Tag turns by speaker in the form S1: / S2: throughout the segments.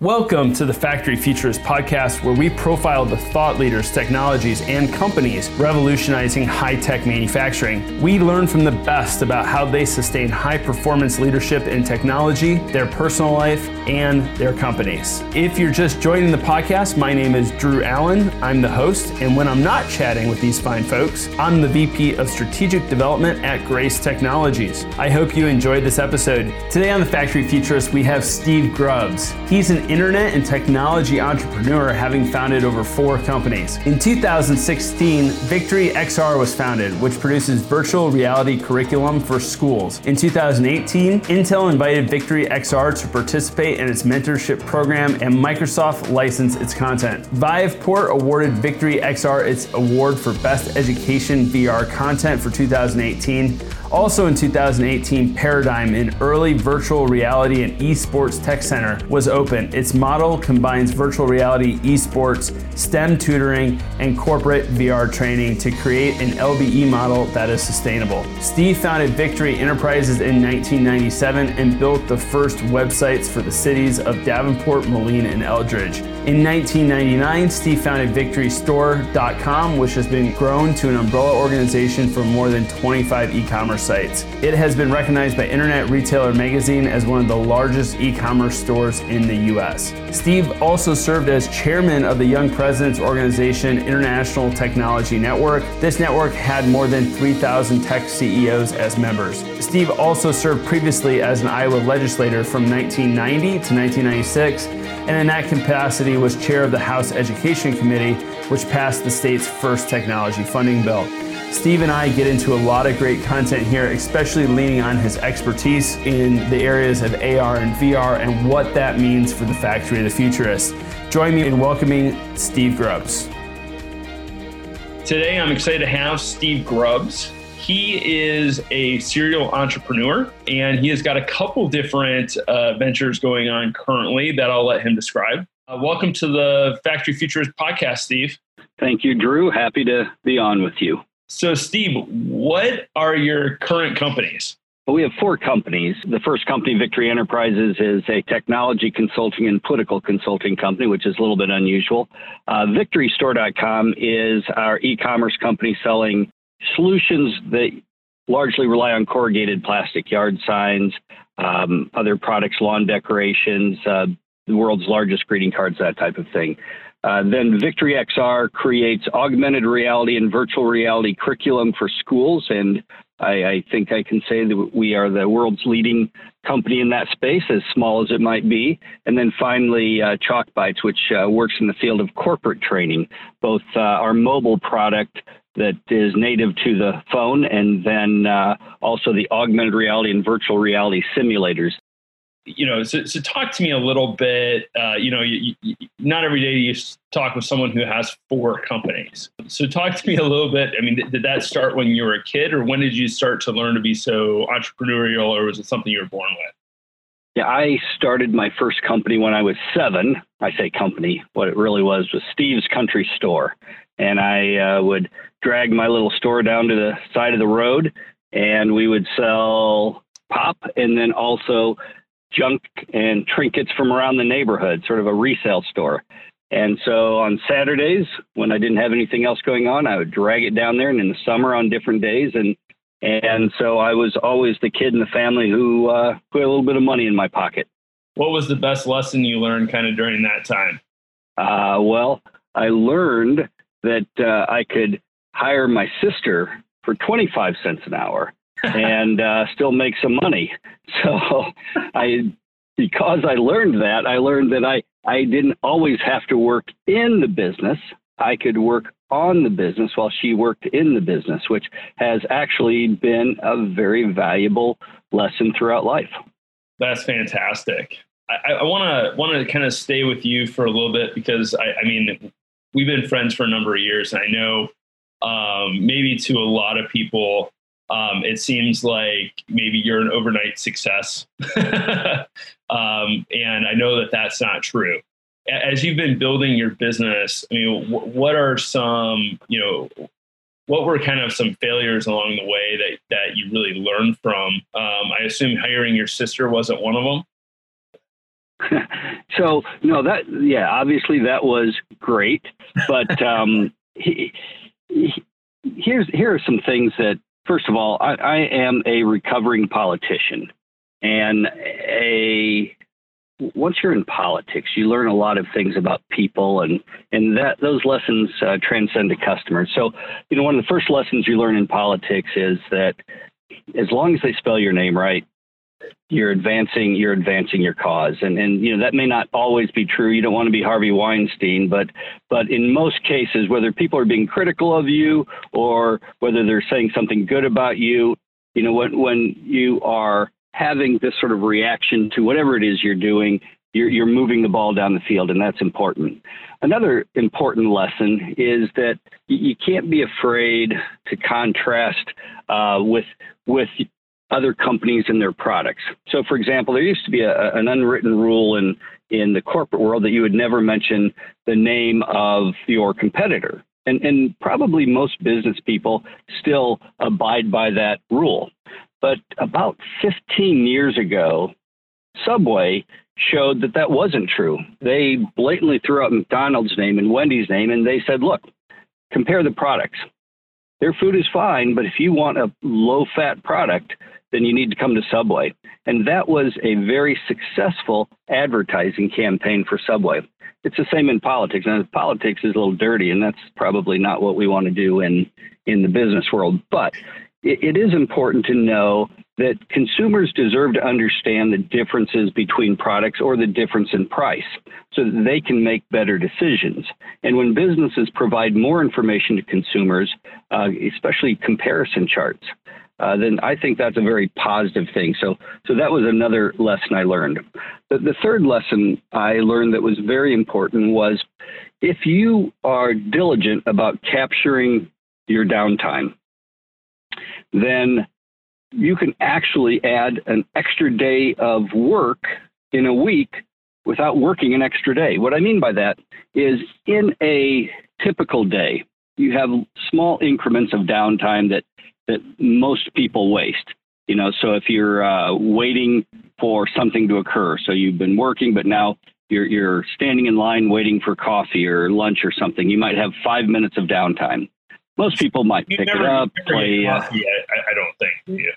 S1: Welcome to the Factory Futurist podcast, where we profile the thought leaders, technologies, and companies revolutionizing high tech manufacturing. We learn from the best about how they sustain high performance leadership in technology, their personal life, and their companies. If you're just joining the podcast, my name is Drew Allen. I'm the host, and when I'm not chatting with these fine folks, I'm the VP of Strategic Development at Grace Technologies. I hope you enjoyed this episode. Today on the Factory Futurist, we have Steve Grubbs. He's an internet and technology entrepreneur, having founded over four companies. In 2016, Victory XR was founded, which produces virtual reality curriculum for schools. In 2018, Intel invited Victory XR to participate in its mentorship program, and Microsoft licensed its content. Viveport awarded Victory XR its award for Best Education VR Content for 2018. Also in 2018, Paradigm, an early virtual reality and esports tech center, was open. Its model combines virtual reality, esports, STEM tutoring, and corporate VR training to create an LBE model that is sustainable. Steve founded Victory Enterprises in 1997 and built the first websites for the cities of Davenport, Moline, and Eldridge. In 1999, Steve founded VictoryStore.com, which has been grown to an umbrella organization for more than 25 e-commerce sites. It has been recognized by Internet Retailer Magazine as one of the largest e-commerce stores in the US. Steve also served as chairman of the Young Presidents Organization International Technology Network. This network had more than 3,000 tech CEOs as members. Steve also served previously as an Iowa legislator from 1990 to 1996 and in that capacity was chair of the House Education Committee, which passed the state's first technology funding bill. Steve and I get into a lot of great content here, especially leaning on his expertise in the areas of AR and VR and what that means for the factory of the futurist. Join me in welcoming Steve Grubbs. Today, I'm excited to have Steve Grubbs. He is a serial entrepreneur and he has got a couple different uh, ventures going on currently that I'll let him describe. Uh, welcome to the Factory Futurist podcast, Steve.
S2: Thank you, Drew. Happy to be on with you.
S1: So, Steve, what are your current companies?
S2: Well, we have four companies. The first company, Victory Enterprises, is a technology consulting and political consulting company, which is a little bit unusual. Uh, VictoryStore.com is our e commerce company selling solutions that largely rely on corrugated plastic yard signs, um, other products, lawn decorations, uh, the world's largest greeting cards, that type of thing. Uh, then Victory XR creates augmented reality and virtual reality curriculum for schools, and I, I, think I can say that we are the world's leading company in that space, as small as it might be. And then finally, uh, Chalk Bytes, which uh, works in the field of corporate training, both uh, our mobile product that is native to the phone, and then uh, also the augmented reality and virtual reality simulators.
S1: You know, so, so talk to me a little bit. Uh, you know, you, you, not every day you talk with someone who has four companies. So talk to me a little bit. I mean, did, did that start when you were a kid, or when did you start to learn to be so entrepreneurial, or was it something you were born with?
S2: Yeah, I started my first company when I was seven. I say company. What it really was was Steve's Country Store, and I uh, would drag my little store down to the side of the road and we would sell pop and then also junk and trinkets from around the neighborhood, sort of a resale store. And so on Saturdays, when I didn't have anything else going on, I would drag it down there, and in the summer on different days, and and so I was always the kid in the family who uh, put a little bit of money in my pocket.
S1: What was the best lesson you learned kind of during that time?
S2: Uh, well, I learned that uh, I could hire my sister for 25 cents an hour and uh, still make some money. So I, because I learned that, I learned that I, I didn't always have to work in the business. I could work on the business while she worked in the business, which has actually been a very valuable lesson throughout life.
S1: That's fantastic. I want to want to kind of stay with you for a little bit because I, I mean we've been friends for a number of years, and I know um, maybe to a lot of people, um, it seems like maybe you're an overnight success. um, and I know that that's not true. As you've been building your business, I mean, what are some, you know, what were kind of some failures along the way that, that you really learned from? Um, I assume hiring your sister wasn't one of them.
S2: so no, that yeah, obviously that was great, but um, he, he, here's here are some things that first of all, I, I am a recovering politician, and a once you're in politics, you learn a lot of things about people, and and that those lessons uh, transcend to customers. So, you know, one of the first lessons you learn in politics is that as long as they spell your name right, you're advancing you're advancing your cause. And and you know that may not always be true. You don't want to be Harvey Weinstein but but in most cases whether people are being critical of you or whether they're saying something good about you you know when when you are having this sort of reaction to whatever it is you're doing you're you're moving the ball down the field and that's important. Another important lesson is that you can't be afraid to contrast uh, with with other companies and their products. So, for example, there used to be a, an unwritten rule in in the corporate world that you would never mention the name of your competitor. And, and probably most business people still abide by that rule. But about 15 years ago, Subway showed that that wasn't true. They blatantly threw out McDonald's name and Wendy's name, and they said, look, compare the products. Their food is fine, but if you want a low fat product, then you need to come to Subway. And that was a very successful advertising campaign for Subway. It's the same in politics. And politics is a little dirty, and that's probably not what we want to do in, in the business world. But it, it is important to know that consumers deserve to understand the differences between products or the difference in price so that they can make better decisions. And when businesses provide more information to consumers, uh, especially comparison charts, uh, then I think that's a very positive thing. So, so that was another lesson I learned. The, the third lesson I learned that was very important was if you are diligent about capturing your downtime, then you can actually add an extra day of work in a week without working an extra day. What I mean by that is in a typical day, you have small increments of downtime that that most people waste. You know, so if you're uh, waiting for something to occur, so you've been working, but now you're you're standing in line waiting for coffee or lunch or something, you might have five minutes of downtime. Most people might you pick it up, play.
S1: Uh, coffee, I, I, don't think. Yeah.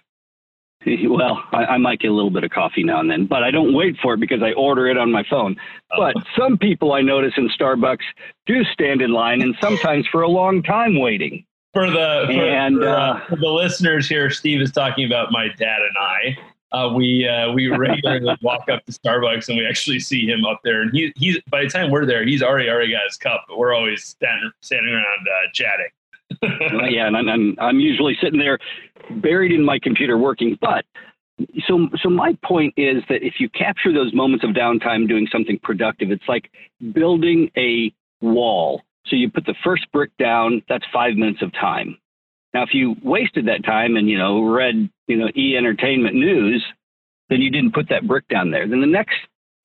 S2: Well, I, I, might get a little bit of coffee now and then, but I don't wait for it because I order it on my phone. But oh. some people I notice in Starbucks do stand in line and sometimes for a long time waiting
S1: for the for, and, for, uh, uh, for, the listeners here, Steve is talking about my dad and I. Uh, we uh, we regularly walk up to Starbucks and we actually see him up there. And he he's by the time we're there, he's already already got his cup. But we're always standing standing around uh, chatting.
S2: yeah, and I'm I'm usually sitting there, buried in my computer working. But so so my point is that if you capture those moments of downtime doing something productive, it's like building a wall so you put the first brick down, that's five minutes of time. Now, if you wasted that time and, you know, read, you know, e entertainment news, then you didn't put that brick down there. Then the next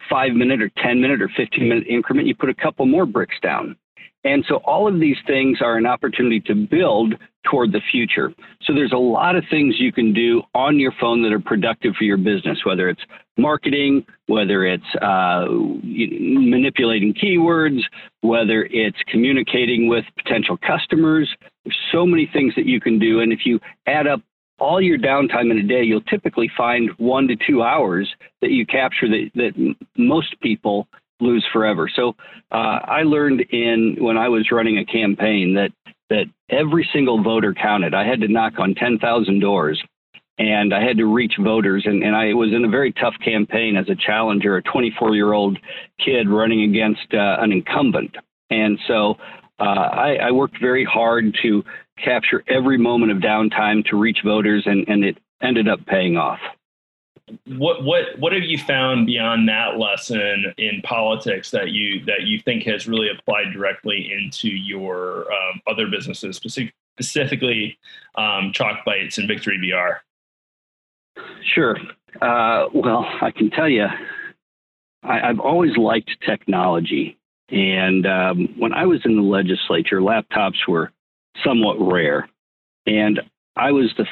S2: five minute or 10 minute or 15 minute increment, you put a couple more bricks down. And so all of these things are an opportunity to build toward the future. So there's a lot of things you can do on your phone that are productive for your business, whether it's marketing, whether it's uh, manipulating keywords, whether it's communicating with potential customers. There's so many things that you can do. And if you add up all your downtime in a day, you'll typically find one to two hours that you capture that, that most people lose forever. So uh, I learned in when I was running a campaign that that every single voter counted. I had to knock on 10,000 doors and I had to reach voters. And, and I was in a very tough campaign as a challenger, a 24 year old kid running against uh, an incumbent. And so uh, I, I worked very hard to capture every moment of downtime to reach voters, and, and it ended up paying off
S1: what what what have you found beyond that lesson in politics that you that you think has really applied directly into your um, other businesses, specific, specifically um, Chalk Bytes and Victory VR?
S2: Sure. Uh, well, I can tell you, I, have always liked technology, and um, when I was in the legislature, laptops were somewhat rare, and I was the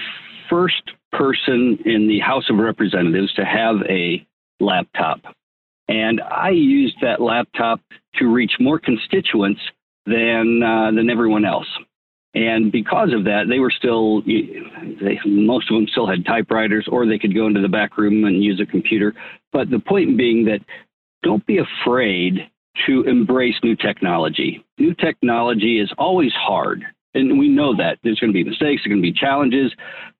S2: first person in the House of Representatives to have a laptop. And I used that laptop to reach more constituents than uh, than everyone else. And because of that, they were still, they, most of them still had typewriters, or they could go into the back room and use a computer. But the point being that don't be afraid to embrace new technology. New technology is always hard. And we know that there's going to be mistakes, there's going to be challenges.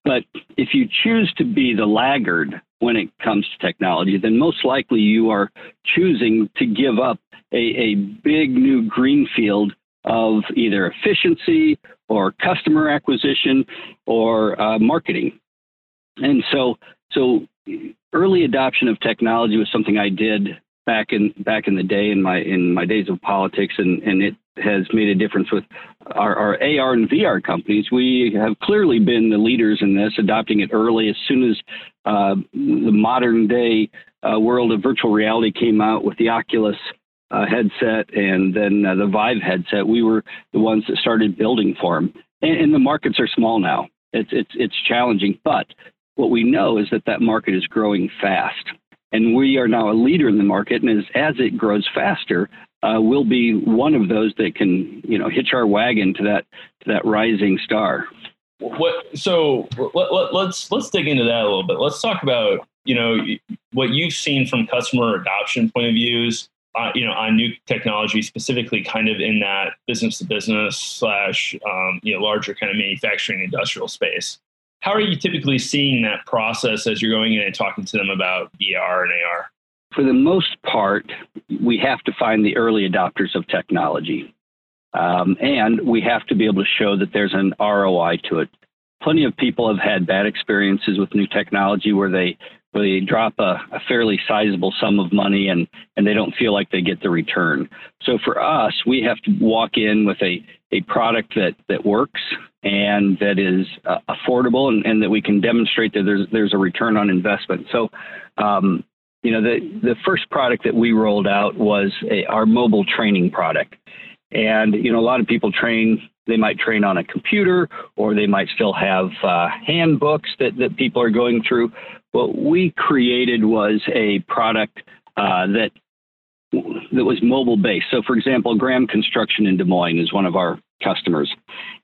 S2: But if you choose to be the laggard when it comes to technology, then most likely you are choosing to give up a, a big new greenfield of either efficiency or customer acquisition or uh, marketing. And so, so early adoption of technology was something I did back in back in the day in my in my days of politics, and and it has made a difference with our, our AR and VR companies. We have clearly been the leaders in this, adopting it early. As soon as uh, the modern day uh, world of virtual reality came out with the Oculus uh, headset and then uh, the Vive headset, we were the ones that started building for them. And, and the markets are small now. It's it's it's challenging, but what we know is that that market is growing fast and we are now a leader in the market. And as, as it grows faster, uh, we'll be one of those that can, you know, hitch our wagon to that to that rising star.
S1: What? So let, let, let's let's dig into that a little bit. Let's talk about you know what you've seen from customer adoption point of views. Uh, you know, on new technology, specifically, kind of in that business to business slash um, you know larger kind of manufacturing industrial space how are you typically seeing that process as you're going in and talking to them about VR and AR?
S2: For the most part, we have to find the early adopters of technology. Um, and we have to be able to show that there's an ROI to it. Plenty of people have had bad experiences with new technology where they where they drop a, a, fairly sizable sum of money and and they don't feel like they get the return. So for us, we have to walk in with a a product that that works and that is uh, affordable and, and, that we can demonstrate that there's there's a return on investment. So, um, you know, the the first product that we rolled out was a, our mobile training product, and you know, a lot of people train. They might train on a computer, or they might still have uh, handbooks that that people are going through. What we created was a product uh, that that was mobile based. So, for example, Graham Construction in Des Moines is one of our customers.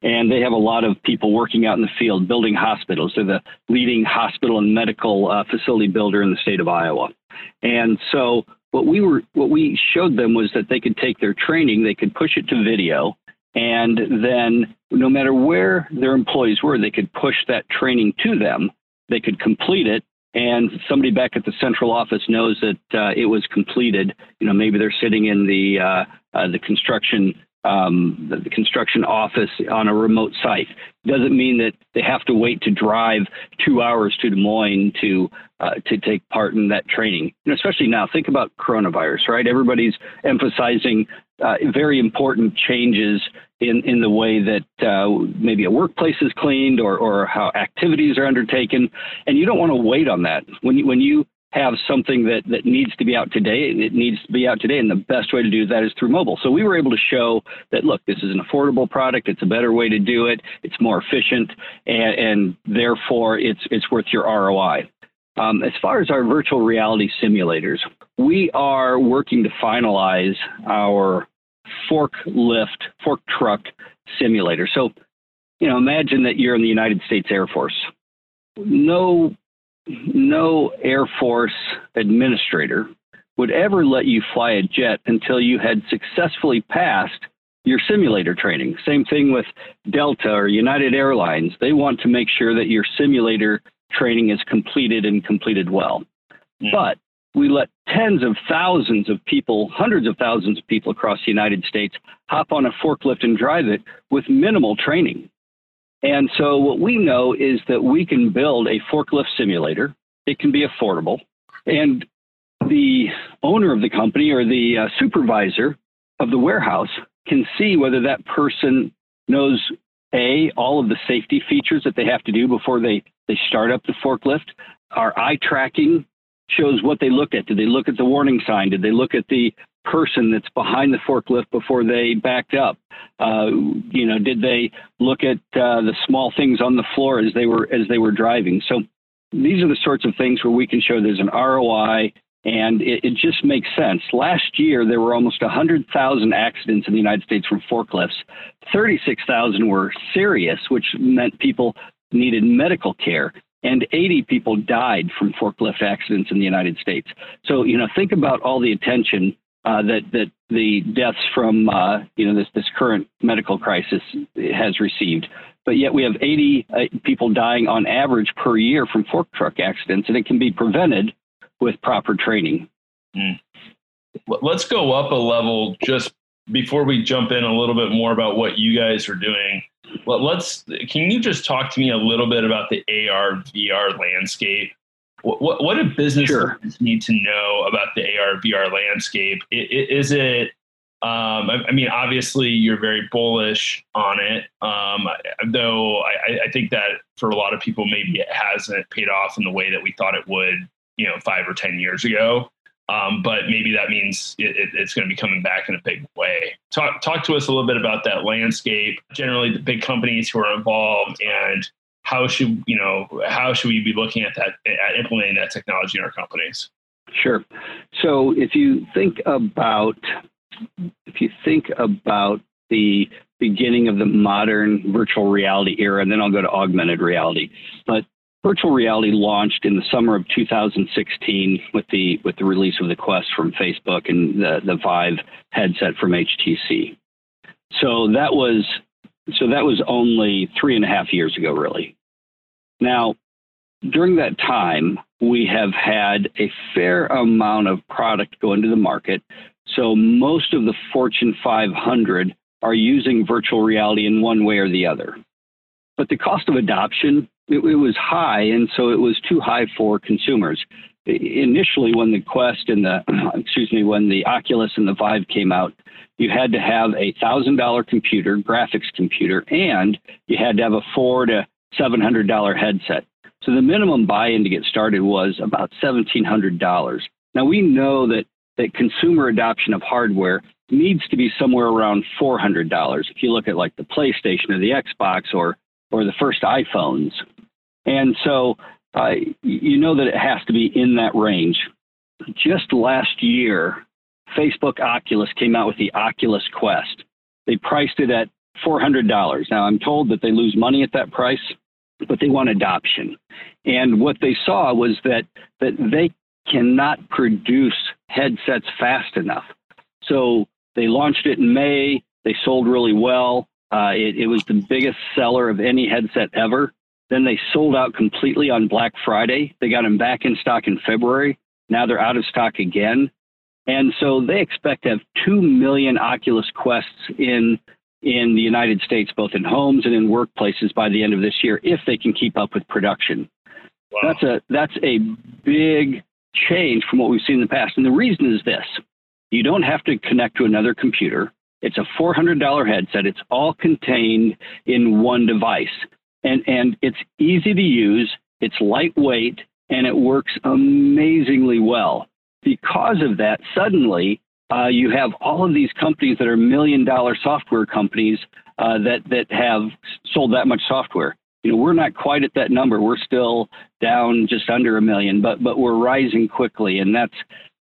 S2: And they have a lot of people working out in the field building hospitals. They're the leading hospital and medical uh, facility builder in the state of Iowa. And so what we were what we showed them was that they could take their training, they could push it to video, and then no matter where their employees were, they could push that training to them. They could complete it, and somebody back at the central office knows that uh, it was completed. You know, maybe they're sitting in the uh, uh, the construction um, the, the, construction office on a remote site. Doesn't mean that they have to wait to drive two hours to Des Moines to uh, to take part in that training. Know, especially now, think about coronavirus, right? Everybody's emphasizing uh, very important changes in, in the way that uh, maybe a workplace is cleaned or, or how activities are undertaken. And you don't want to wait on that. When you, when you have something that, that needs to be out today, it needs to be out today. And the best way to do that is through mobile. So we were able to show that, look, this is an affordable product. It's a better way to do it. It's more efficient. And, and therefore, it's, it's worth your ROI. Um, as far as our virtual reality simulators, we are working to finalize our forklift, fork truck simulator. So, you know, imagine that you're in the United States Air Force. No no Air Force administrator would ever let you fly a jet until you had successfully passed your simulator training. Same thing with Delta or United Airlines. They want to make sure that your simulator training is completed and completed well. Mm. But we let tens of thousands of people, hundreds of thousands of people across the United States hop on a forklift and drive it with minimal training. And so what we know is that we can build a forklift simulator. It can be affordable. And the owner of the company or the uh, supervisor of the warehouse can see whether that person knows a all of the safety features that they have to do before they they start up the forklift our eye tracking shows what they looked at did they look at the warning sign did they look at the person that's behind the forklift before they backed up? Uh, you know, did they look at uh, the small things on the floor as they were as they were driving? So these are the sorts of things where we can show there's an ROI And it, it just makes sense. Last year, there were almost 100,000 accidents in the United States from forklifts. 36,000 were serious, which meant people needed medical care and 80 people died from forklift accidents in the United States. So, you know, think about all the attention uh, that that the deaths from uh, you know this this current medical crisis has received. But yet we have 80 uh, people dying on average per year from fork truck accidents, and it can be prevented with proper training. Mm.
S1: Let's go up a level just before we jump in a little bit more about what you guys are doing. Let's. Can you just talk to me a little bit about the AR VR landscape? What what, what do businesses sure. need to know about the AR VR landscape? Is it um, I, mean, obviously, you're very bullish on it, um, though I, I, think that for a lot of people, maybe it hasn't paid off in the way that we thought it would, you know, five or ten years ago. Um, but maybe that means it, it, it's going to be coming back in a big way. Talk talk to us a little bit about that landscape. Generally, the big companies who are involved, and how should you know how should we be looking at that at implementing that technology in our companies?
S2: Sure. So if you think about if you think about the beginning of the modern virtual reality era, and then I'll go to augmented reality. But virtual reality launched in the summer of 2016 with the with the release of the Quest from Facebook and the, the Vive headset from HTC. So that was so that was only three and a half years ago, really. Now, during that time, we have had a fair amount of product go into the market. So most of the Fortune 500 are using virtual reality in one way or the other. But the cost of adoption, it, it was high, and so it was too high for consumers. Initially, when the Quest and the, excuse me, when the Oculus and the Vive came out, you had to have a thousand dollar computer, graphics computer, and you had to have a four to seven hundred dollar headset. So the minimum buy-in to get started was about seventeen hundred dollars. Now we know that that consumer adoption of hardware needs to be somewhere around $400 if you look at like the PlayStation or the Xbox or or the first iPhones. And so uh, you know that it has to be in that range. Just last year, Facebook Oculus came out with the Oculus Quest. They priced it at $400. Now, I'm told that they lose money at that price, but they want adoption. And what they saw was that, that they cannot produce headsets fast enough. So they launched it in May. They sold really well. Uh, it, it, was the biggest seller of any headset ever. Then they sold out completely on Black Friday. They got them back in stock in February. Now they're out of stock again. And so they expect to have 2 million Oculus Quests in in the United States, both in homes and in workplaces by the end of this year, if they can keep up with production. Wow. That's a that's a big change from what we've seen in the past. And the reason is this you don't have to connect to another computer. It's a $400 headset. It's all contained in one device. And, and it's easy to use, it's lightweight, and it works amazingly well. Because of that, suddenly uh, you have all of these companies that are million dollar software companies uh, that, that have sold that much software you know, we're not quite at that number. We're still down just under a million, but but we're rising quickly, and that's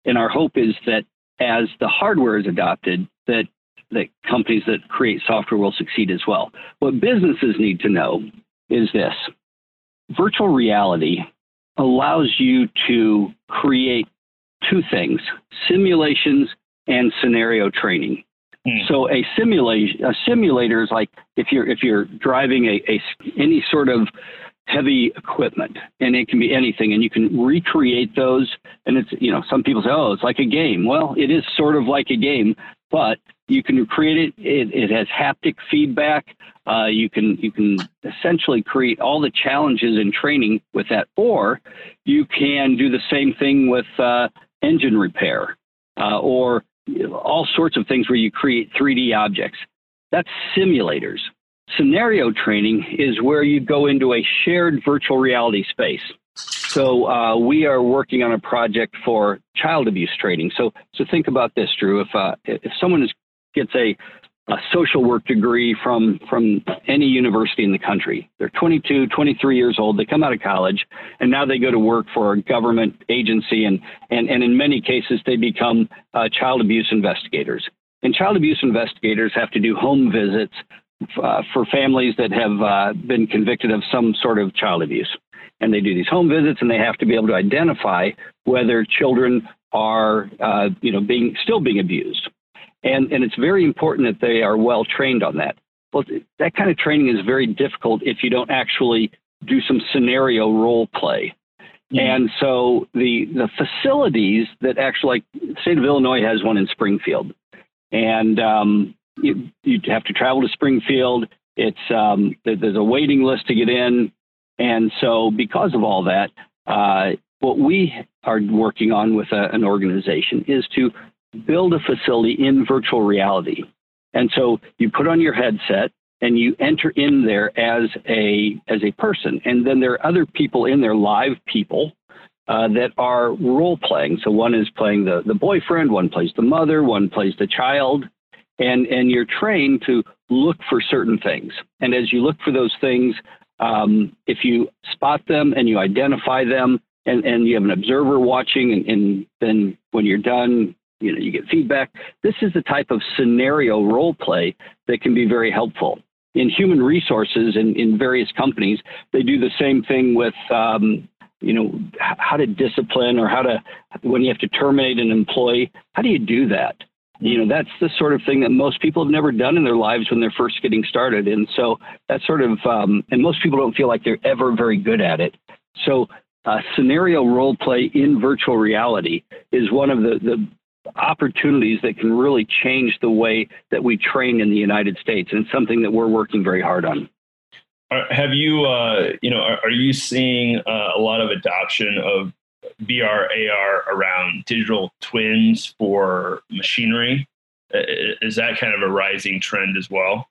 S2: and our hope is that as the hardware is adopted, that that companies that create software will succeed as well. What businesses need to know is this: virtual reality allows you to create two things: simulations and scenario training. Hmm. So a simulation, a simulator is like if you're if you're driving a, a any sort of heavy equipment, and it can be anything, and you can recreate those. And it's you know some people say, oh, it's like a game. Well, it is sort of like a game, but you can create it. It, it has haptic feedback. Uh, you can you can essentially create all the challenges in training with that, or you can do the same thing with uh, engine repair, uh, or all sorts of things where you create 3D objects. That's simulators. Scenario training is where you go into a shared virtual reality space. So uh, we are working on a project for child abuse training. So so think about this, Drew. If uh, if someone is, gets a a social work degree from from any university in the country. They're 22, 23 years old. They come out of college, and now they go to work for a government agency, and and and in many cases they become uh, child abuse investigators. And child abuse investigators have to do home visits uh, for families that have uh, been convicted of some sort of child abuse. And they do these home visits, and they have to be able to identify whether children are, uh, you know, being still being abused and, and it's very important that they are well trained on that. Well, that kind of training is very difficult if you don't actually do some scenario role play. Mm-hmm. And so the the facilities that actually, like the state of Illinois has one in Springfield, and um, you you have to travel to Springfield. It's um, there's a waiting list to get in, and so because of all that, uh, what we are working on with a, an organization is to build a facility in virtual reality. And so you put on your headset and you enter in there as a as a person, and then there are other people in there, live people uh, that are role playing. So one is playing the the boyfriend, one plays the mother, one plays the child, and and you're trained to look for certain things. And as you look for those things, um, if you spot them and you identify them, and, and you have an observer watching, and, and then when you're done, you know you get feedback. This is the type of scenario role play that can be very helpful. In human resources and in various companies they do the same thing with um, you know how to discipline or how to when you have to terminate an employee how do you do that? You know that's the sort of thing that most people have never done in their lives when they're first getting started. And so that's sort of um, and most people don't feel like they're ever very good at it. So uh, scenario role play in virtual reality is one of the, the opportunities that can really change the way that we train in the United States, and something that we're working very hard on.
S1: Have you, uh, you know, are, are you seeing uh, a lot of adoption of VR, AR around digital twins for machinery? Is that kind of a rising trend as well?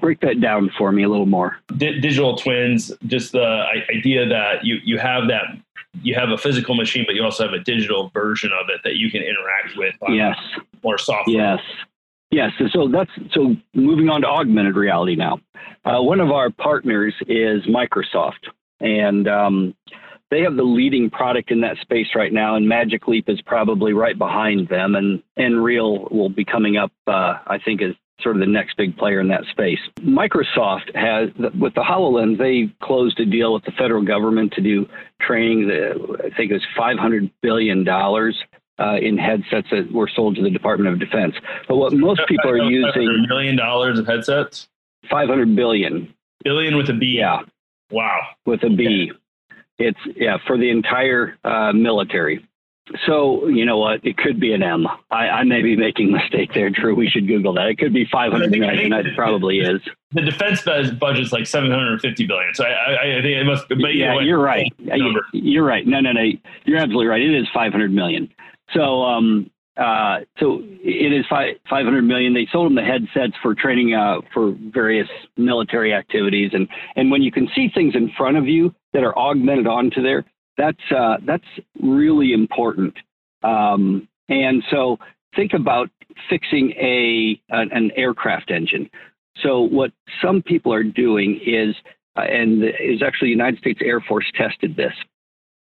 S2: Break that down for me a little more.
S1: D- digital twins, just the idea that you you have that you have a physical machine, but you also have a digital version of it that you can interact with.
S2: Yes.
S1: More software.
S2: Yes. Yes. So that's so moving on to augmented reality now. Uh, one of our partners is Microsoft, and um, they have the leading product in that space right now. And Magic Leap is probably right behind them, and Nreal will be coming up. Uh, I think as sort of the next big player in that space. Microsoft has, with the HoloLens, they closed a deal with the federal government to do training. That I think it was $500 billion uh, in headsets that were sold to the Department of Defense. But what most people are using.
S1: A million dollars of headsets?
S2: 500 billion.
S1: Billion with a B.
S2: Yeah.
S1: Wow.
S2: With a B. It's, yeah, for the entire uh, military. So you know what? It could be an M. I, I may be making a mistake there, Drew. We should Google that. It could be 500 million. It probably is.
S1: The defense budget's like 750 billion. So I, I, I think it must. But
S2: yeah,
S1: way,
S2: you're right. You're right. No, no, no. You're absolutely right. It is 500 million. So um, uh, so it is five, 500 million. They sold them the headsets for training uh, for various military activities, and and when you can see things in front of you that are augmented onto there, that's uh, that's really important. Um, and so think about fixing a an, an, aircraft engine. So what some people are doing is, uh, and is actually United States Air Force tested this.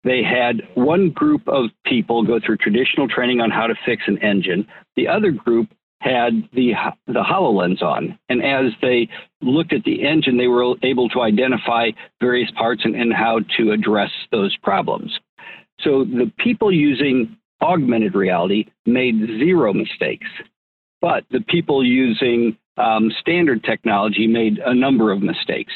S2: They had one group of people go through traditional training on how to fix an engine. The other group had the the HoloLens on, and as they looked at the engine, they were able to identify various parts and, and how to address those problems. So the people using augmented reality made zero mistakes, but the people using um, standard technology made a number of mistakes.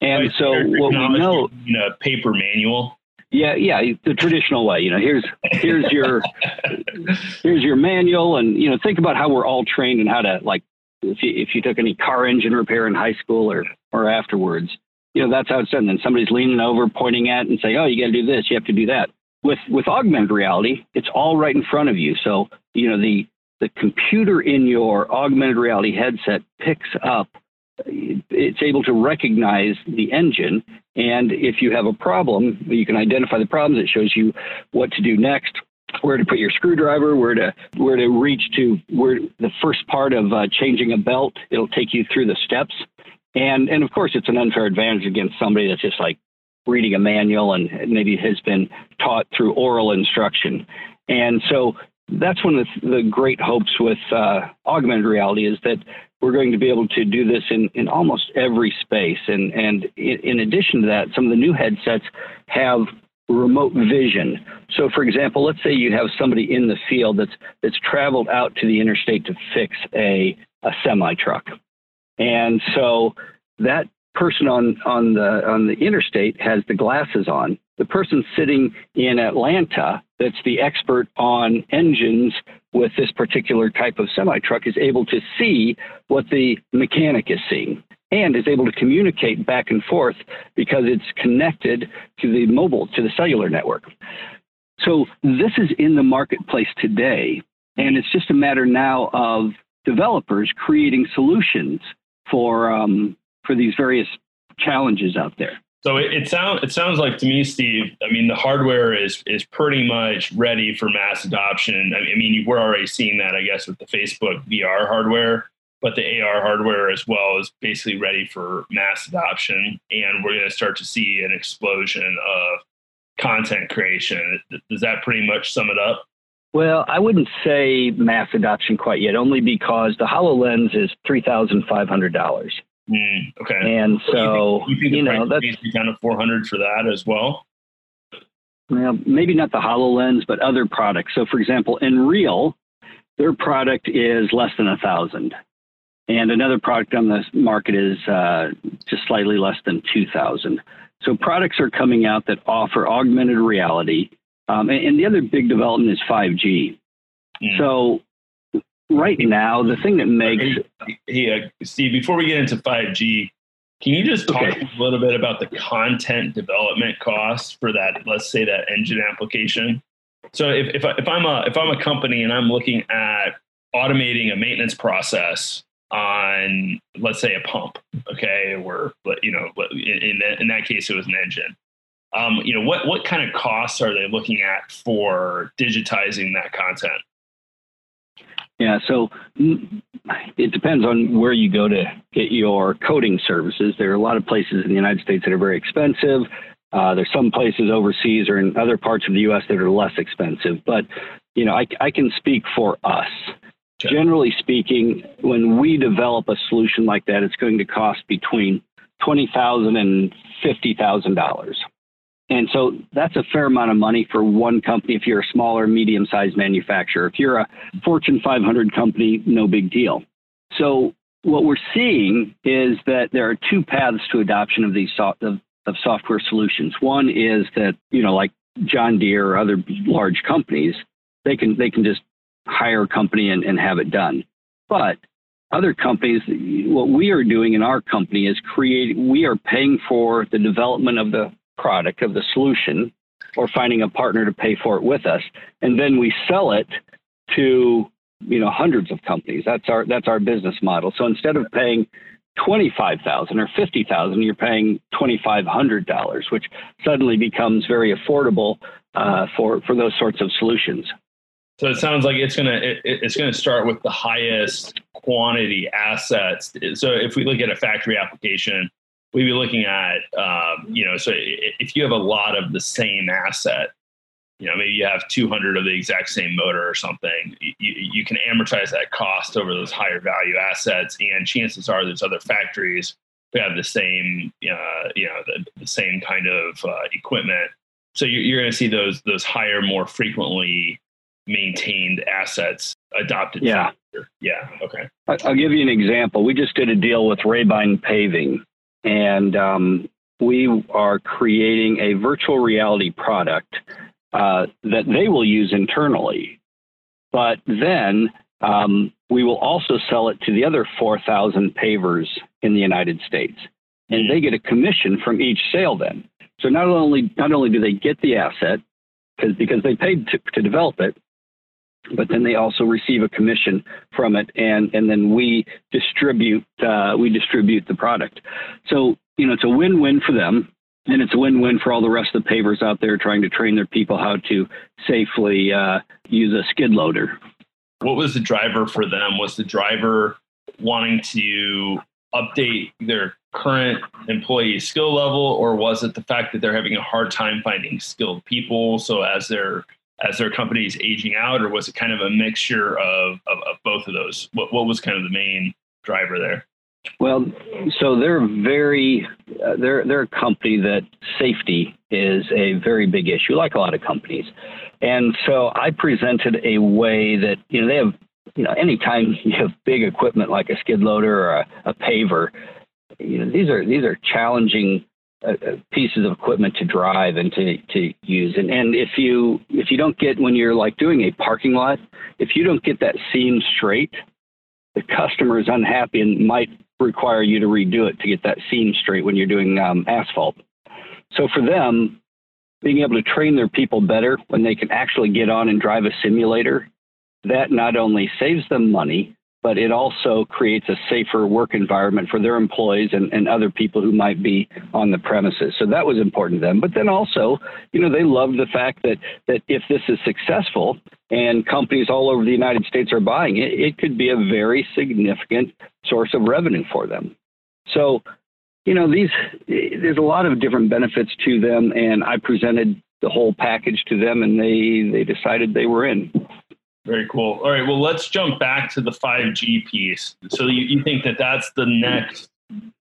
S2: And so what we know,
S1: in a paper manual.
S2: Yeah, yeah, the traditional way. You know, here's here's your here's your manual, and you know, think about how we're all trained and how to like if you if you took any car engine repair in high school or or afterwards, you know, that's how it's done. Then somebody's leaning over, pointing at, and say, "Oh, you got to do this. You have to do that." With with augmented reality, it's all right in front of you. So you know the the computer in your augmented reality headset picks up it's able to recognize the engine. And if you have a problem, you can identify the problems. It shows you what to do next. where to put your screwdriver, where to where to reach to where the first part of uh, changing a belt. It'll take you through the steps, and and of course it's an unfair advantage against somebody that's just like reading a manual and maybe has been taught through oral instruction. And so that's one of the, great hopes with uh, augmented reality is that we're going to be able to do this in, in almost every space. And, and in, addition to that, some of the new headsets have remote vision. So, for example, let's say you have somebody in the field that's that's traveled out to the interstate to fix a a semi truck, and so that person on on the on the interstate has the glasses on. The person sitting in Atlanta that's the expert on engines with this particular type of semi truck is able to see what the mechanic is seeing and is able to communicate back and forth because it's connected to the mobile to the cellular network. So this is in the marketplace today and it's just a matter now of developers creating solutions for um, for these various challenges out there.
S1: So it, it sounds it sounds like to me, Steve. I mean, the hardware is is pretty much ready for mass adoption. I mean, we're already seeing that, I guess, with the Facebook VR hardware, but the AR hardware as well is basically ready for mass adoption, and we're going to start to see an explosion of content creation. Does that pretty much sum it up?
S2: Well, I wouldn't say mass adoption quite yet, only because the HoloLens is three thousand five hundred dollars.
S1: Mm, okay.
S2: And so, you, think, you, think you know, that's
S1: kind of 400 for that as well.
S2: Well, maybe not the HoloLens, but other products. So, for example, Nreal, their product is less than a thousand, and another product on the market is uh, just slightly less than two thousand. So, products are coming out that offer augmented reality, um, and, and, the other big development is 5G. Mm. So, right now, the thing that makes
S1: hey, hey uh, Steve, before we get into five G, can you just talk okay. a little bit about the content development costs for that? Let's say that engine application. So if if, I, if I'm a if I'm a company and I'm looking at automating a maintenance process on let's say a pump, okay, or you know in that, in that case it was an engine. Um, you know what what kind of costs are they looking at for digitizing that content?
S2: Yeah, so mm, it depends on where you go to get your coding services. There are a lot of places in the United States that are very expensive. Uh, there's some places overseas or in other parts of the U.S. that are less expensive. But you know, I, I can speak for us. Okay. Generally speaking, when we develop a solution like that, it's going to cost between twenty thousand and fifty thousand dollars. And so that's a fair amount of money for one company if you're a smaller, medium sized manufacturer. If you're a Fortune 500 company, no big deal. So what we're seeing is that there are two paths to adoption of these so- of, of software solutions. One is that, you know, like John Deere or other large companies, they can they can just hire a company and, and have it done. But other companies, what we are doing in our company is creating, we are paying for the development of the product of the solution or finding a partner to pay for it with us. And then we sell it to you know hundreds of companies. That's our that's our business model. So instead of paying 25,000 or 50,000 you're paying $2500 which suddenly becomes very affordable uh, for for those sorts of solutions.
S1: So it sounds like it's gonna it, it's gonna start with the highest quantity assets. So if we look at a factory application we'd be looking at, um, you know, so if you have a lot of the same asset, you know, maybe you have 200 of the exact same motor or something, you, you can amortize that cost over those higher value assets. And chances are there's other factories who have the same, uh, you know, the, the same kind of uh, equipment. So you're, you're going to see those those higher, more frequently maintained assets adopted.
S2: Yeah.
S1: Yeah. Okay.
S2: I'll give you an example. We just did a deal with Rabine Paving and um, we are creating a virtual reality product uh, that they will use internally. But then um, we will also sell it to the other 4,000 pavers in the United States, and they get a commission from each sale. Then, so not only not only do they get the asset because because they paid to, to develop it, but then they also receive a commission from it, and and then we distribute uh, we distribute the product. So you know it's a win-win for them. And it's a win-win for all the rest of the pavers out there trying to train their people how to safely uh, use a skid loader.
S1: What was the driver for them? Was the driver wanting to update their current employee skill level, or was it the fact that they're having a hard time finding skilled people? So as their as their company is aging out, or was it kind of a mixture of, of, of both of those? What, what was kind of the main driver there?
S2: Well, so they're very uh, they're they're a company that safety is a very big issue, like a lot of companies. And so I presented a way that you know they have you know anytime you have big equipment like a skid loader or a, a paver, you know these are these are challenging uh, pieces of equipment to drive and to, to use. And, and if you if you don't get when you're like doing a parking lot, if you don't get that seam straight, the customer is unhappy and might require you to redo it to get that seam straight when you're doing um, asphalt. So for them, being able to train their people better when they can actually get on and drive a simulator, that not only saves them money, but it also creates a safer work environment for their employees and, and other people who might be on the premises. So that was important to them. But then also, you know, they love the fact that that if this is successful and companies all over the United States are buying it, it could be a very significant source of revenue for them. So, you know, these there's a lot of different benefits to them, and I presented the whole package to them, and they they decided they were in.
S1: Very cool. All right. Well, let's jump back to the 5G piece. So you, you think that that's the next,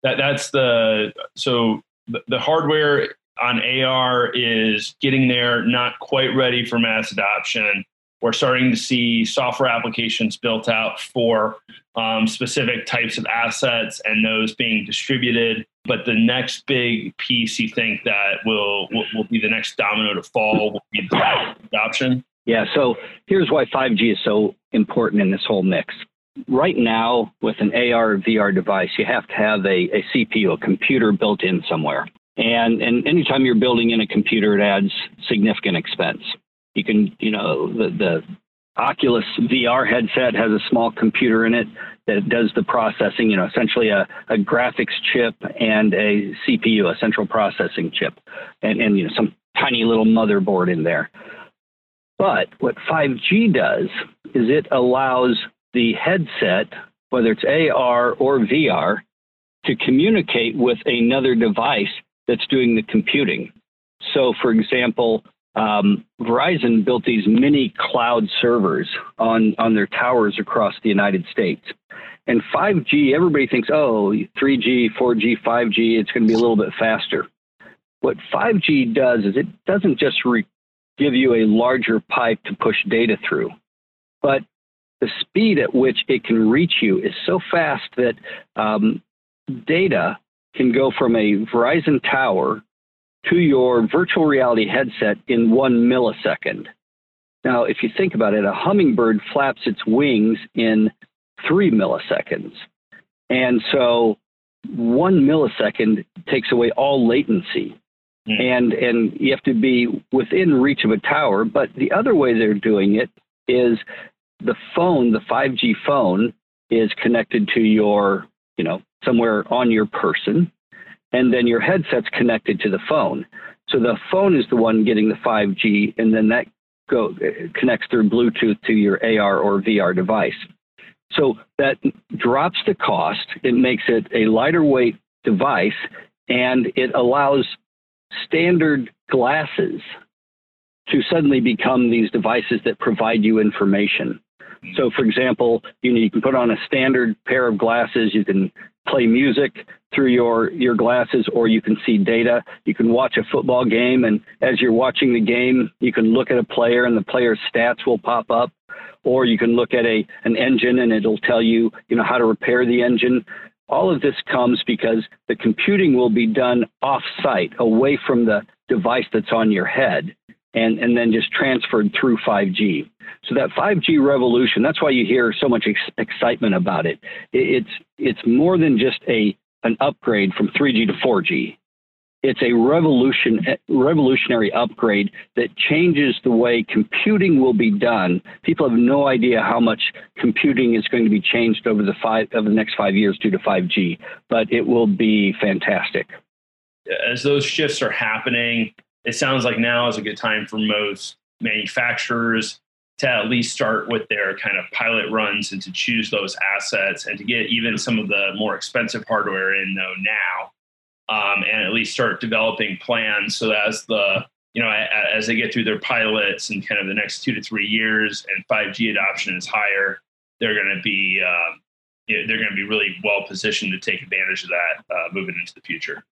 S1: that that's the, so the, the hardware on AR is getting there, not quite ready for mass adoption. We're starting to see software applications built out for um, specific types of assets and those being distributed. But the next big piece you think that will, will, will be the next domino to fall will be the adoption?
S2: Yeah, so here's why 5G is so important in this whole mix. Right now, with an AR VR device, you have to have a, a CPU, a computer built in somewhere. And, and anytime you're building in a computer, it adds significant expense. You can, you know, the, the Oculus VR headset has a small computer in it that does the processing, you know, essentially a, a graphics chip and a CPU, a central processing chip, and, and you know, some tiny little motherboard in there. But what 5G does is it allows the headset, whether it's AR or VR, to communicate with another device that's doing the computing. So, for example, um, Verizon built these mini cloud servers on, on their towers across the United States. And 5G, everybody thinks, oh, 3G, 4G, 5G, it's going to be a little bit faster. What 5G does is it doesn't just re- give you a larger pipe to push data through. But the speed at which it can reach you is so fast that um, data can go from a Verizon tower to your virtual reality headset in one millisecond. Now, if you think about it, a hummingbird flaps its wings in three milliseconds. And so one millisecond takes away all latency. Mm. And and you have to be within reach of a tower. But the other way they're doing it is the phone, the 5G phone, is connected to your, you know, somewhere on your person, and then your headset's connected to the phone. So the phone is the one getting the 5G, and then that go connects through Bluetooth to your AR or VR device. So that drops the cost. It makes it a lighter weight device, and it allows standard glasses to suddenly become these devices that provide you information. So, for example, you, know, you can put on a standard pair of glasses. You can play music through your your glasses, or you can see data. You can watch a football game, and as you're watching the game, you can look at a player, and the player's stats will pop up. Or you can look at a an engine, and it'll tell you you know how to repair the engine. All of this comes because the computing will be done off site, away from the device that's on your head, and, and then just transferred through 5G. So that 5G revolution, that's why you hear so much ex- excitement about it. It's, it's more than just a, an upgrade from 3G to 4G. It's a revolution, revolutionary upgrade that changes the way computing will be done. People have no idea how much computing is going to be changed over the five over the next five years due to 5G, but it will be fantastic.
S1: as those shifts are happening, it sounds like now is a good time for most manufacturers to at least start with their kind of pilot runs and to choose those assets and to get even some of the more expensive hardware in though now um, and at least start developing plans so that as the you know as they get through their pilots and kind of the next two to three years and 5g adoption is higher they're going to be um, they're going to be really well positioned to take advantage of that uh, moving into the future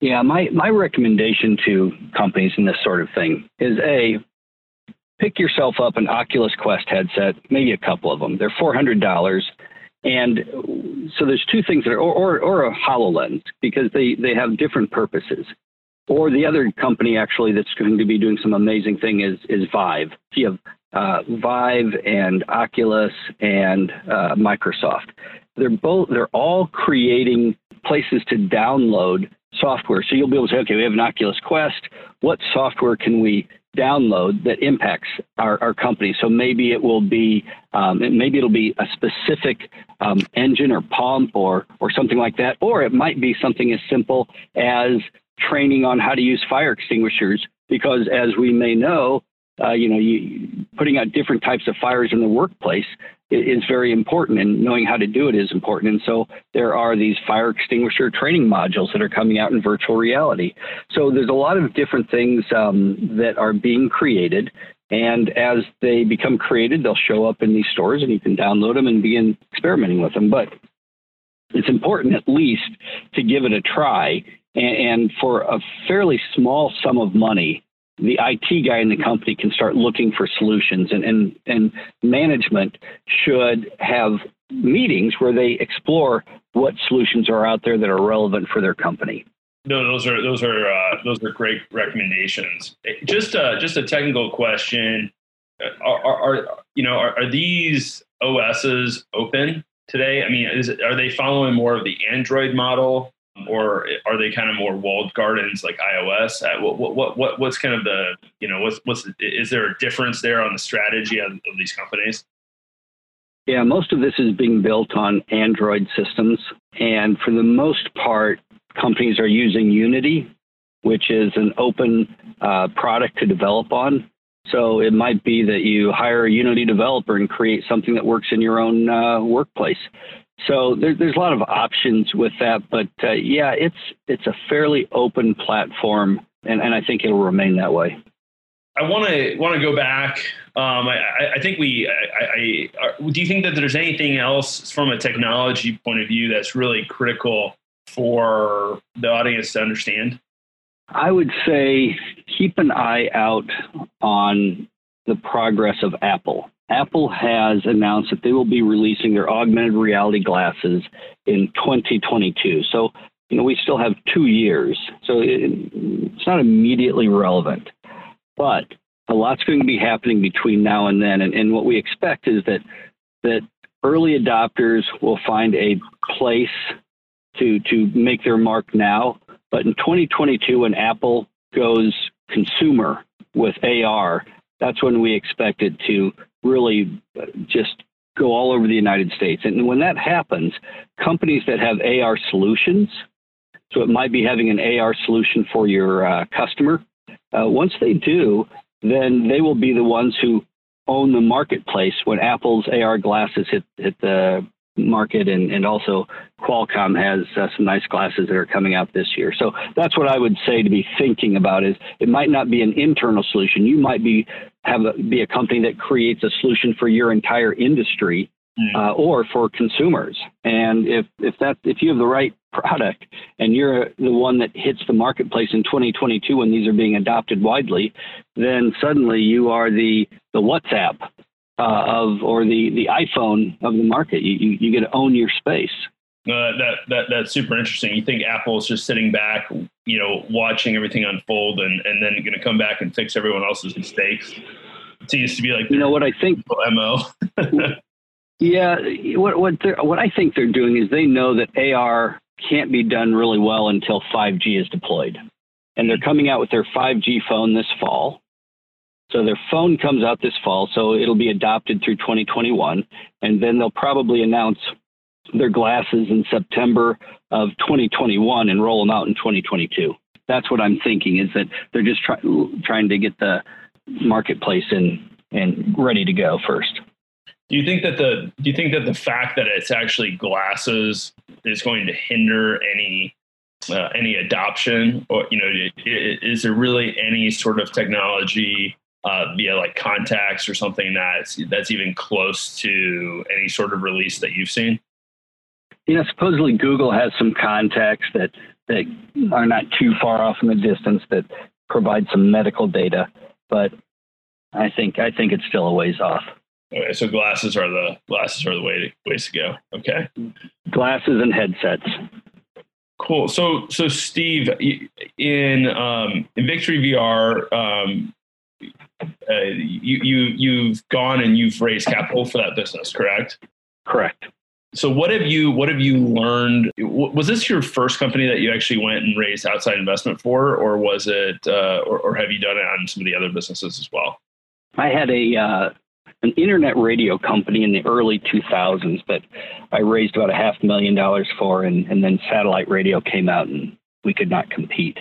S2: yeah my my recommendation to companies in this sort of thing is a pick yourself up an Oculus Quest headset, maybe a couple of them. They're four hundred dollars, and so there's two things that are, or, or, or a Hololens because they they have different purposes. Or the other company actually that's going to be doing some amazing thing is is Vive. You have uh, Vive and Oculus and uh, Microsoft. They're both they're all creating places to download software. So you'll be able to say, okay, we have an Oculus Quest. What software can we download that impacts our, our company. So maybe it will be um, maybe it'll be a specific um, engine or pump or or something like that, or it might be something as simple as training on how to use fire extinguishers. Because as we may know, uh, you know, you, putting out different types of fires in the workplace is very important, and knowing how to do it is important. And so there are these fire extinguisher training modules that are coming out in virtual reality. So there's a lot of different things um, that are being created. And as they become created, they'll show up in these stores, and you can download them and begin experimenting with them. But it's important at least to give it a try. And, for a fairly small sum of money, the IT guy in the company can start looking for solutions and, and, and management should have meetings where they explore what solutions are out there that are relevant for their company.
S1: No, those are those are uh, those are great recommendations. Just uh, just a technical question: are, are, are you know are, are, these OSs open today? I mean, is are they following more of the Android model? Or are they kind of more walled gardens like iOS? Uh, what, what, what, what's kind of the, you know, what's, what's, is there a difference there on the strategy of, of these companies?
S2: Yeah, most of this is being built on Android systems. And for the most part, companies are using Unity, which is an open uh, product to develop on. So it might be that you hire a Unity developer and create something that works in your own uh, workplace. So there, there's a lot of options with that, but uh, yeah, it's it's a fairly open platform, and, and I think it'll remain that way.
S1: I want to want to go back. Um, I, I, think we. I, I, do you think that there's anything else from a technology point of view that's really critical for the audience to understand?
S2: I would say keep an eye out on the progress of Apple. Apple has announced that they will be releasing their augmented reality glasses in 2022. So, you know, we still have two years. So it, it's not immediately relevant. But a lot's going to be happening between now and then. And, and what we expect is that that early adopters will find a place to to make their mark now. But in 2022, when Apple goes consumer with AR, that's when we expect it to really uh, just go all over the United States. And when that happens, companies that have AR solutions, so it might be having an AR solution for your uh, customer, uh, once they do, then they will be the ones who own the marketplace when Apple's AR glasses hit hit the market, and, and also Qualcomm has uh, some nice glasses that are coming out this year. So that's what I would say to be thinking about is it might not be an internal solution. You might be have a, be a company that creates a solution for your entire industry mm. uh, or for consumers. And if if that if you have the right product and you're the one that hits the marketplace in 2022 when these are being adopted widely, then suddenly you are the the WhatsApp uh, of or the the iPhone of the market. You, you, you get to own your space.
S1: Uh, that that that's super interesting. You think Apple is just sitting back, you know, watching everything unfold, and and then going to come back and fix everyone else's mistakes? It seems to be like
S2: you know what I think.
S1: Mo.
S2: yeah, what what what I think they're doing is they know that AR can't be done really well until 5G is deployed, and they're coming out with their 5G phone this fall. So their phone comes out this fall, so it'll be adopted through 2021, and then they'll probably announce their glasses in September of 2021 and roll them out in 2022. That's what I'm thinking is that they're just try, trying to get the marketplace in and ready to go first.
S1: Do you think that the do you think that the fact that it's actually glasses is going to hinder any uh, any adoption, or you know, is there really any sort of technology uh, via like contacts or something that's that's even close to any sort of release that you've seen?
S2: You know, supposedly Google has some contacts that that are not too far off in the distance that provide some medical data, but I think I think it's still a ways off.
S1: Okay, so glasses are the glasses are the way to, ways to go. Okay,
S2: glasses and headsets.
S1: Cool. So so Steve, in um, in Victory VR, um, uh, you you you've gone and you've raised capital for that business, correct?
S2: Correct.
S1: So what have you what have you learned? Was this your first company that you actually went and raised outside investment for, or was it, uh, or, or have you done it on some of the other businesses as well?
S2: I had a uh, an internet radio company in the early 2000s that I raised about a half million dollars for, and, and then satellite radio came out and we could not compete.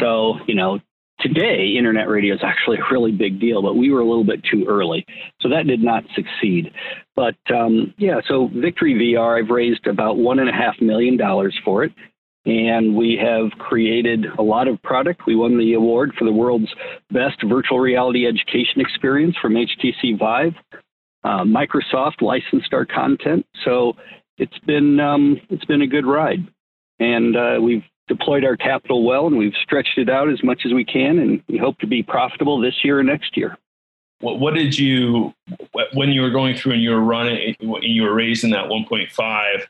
S2: So, you know, today internet radio is actually a really big deal, but we were a little bit too early. So that did not succeed. But um, yeah, so Victory VR, I've raised about one and a half million dollars for it and we have created a lot of product. We won the award for the world's best virtual reality education experience from HTC Vive. Uh, Microsoft licensed our content, so it's been um, it's been a good ride, and uh, we've deployed our capital well, and we've stretched it out as much as we can, and we hope to be profitable this year and next year.
S1: What, what did you when you were going through and you were running, and you were raising that 1.5?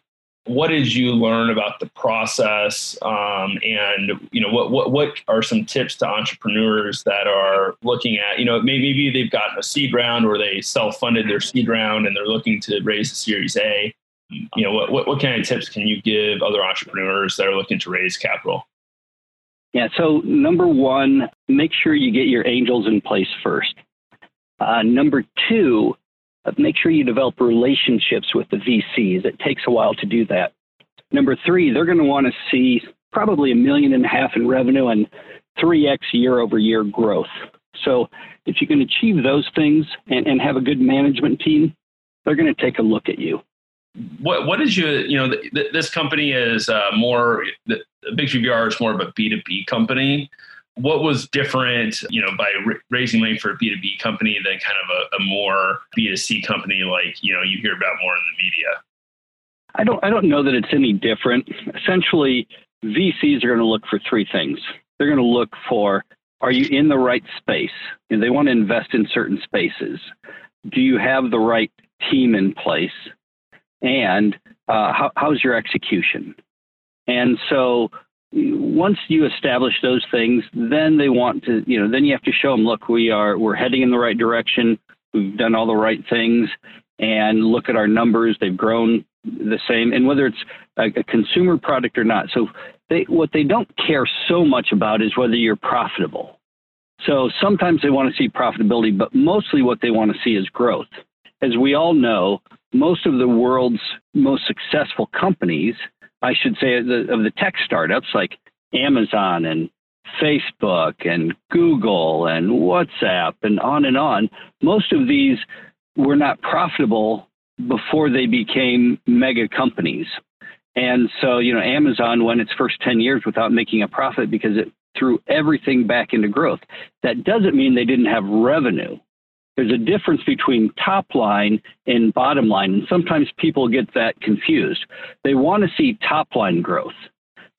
S1: what did you learn about the process? Um, and you know what, what what are some tips to entrepreneurs that are looking at you know maybe they've gotten a seed round or they self-funded their seed round and they're looking to raise a series a. You know what, what, what kind of tips can you give other entrepreneurs that are looking to raise capital?
S2: Yeah so number one make sure you get your angels in place first uh, number two make sure you develop relationships with the VCs. It takes a while to do that. Number three, they're going to want to see probably a million and a half in revenue and 3x year over year growth. So if you can achieve those things and, and have a good management team, they're going to take a look at you.
S1: What what is you you know this company is uh, more the Big VR is more of a B two B company what was different, you know, by r- raising money for a B2B company than kind of a, a, more B2C company like, you know, you hear about more in the media?
S2: I don't, I don't know that it's any different. Essentially, VCs are going to look for three things. They're going to look for, are you in the right space? And they want to invest in certain spaces. Do you have the right team in place? And uh, how, how's your execution? And so once you establish those things, then they want to, you know, then you have to show them, look, we are, we're heading in the right direction. We've done all the right things and look at our numbers. They've grown the same. And whether it's a, a consumer product or not. So they, what they don't care so much about is whether you're profitable. So sometimes they want to see profitability, but mostly what they want to see is growth. As we all know, most of the world's most successful companies I should say, of the, of the tech startups like Amazon and Facebook and Google and WhatsApp and on and on, most of these were not profitable before they became mega companies. And so, you know, Amazon went its first 10 years without making a profit because it threw everything back into growth. That doesn't mean they didn't have revenue. There's a difference between top line and bottom line. And sometimes people get that confused. They want to see top line growth,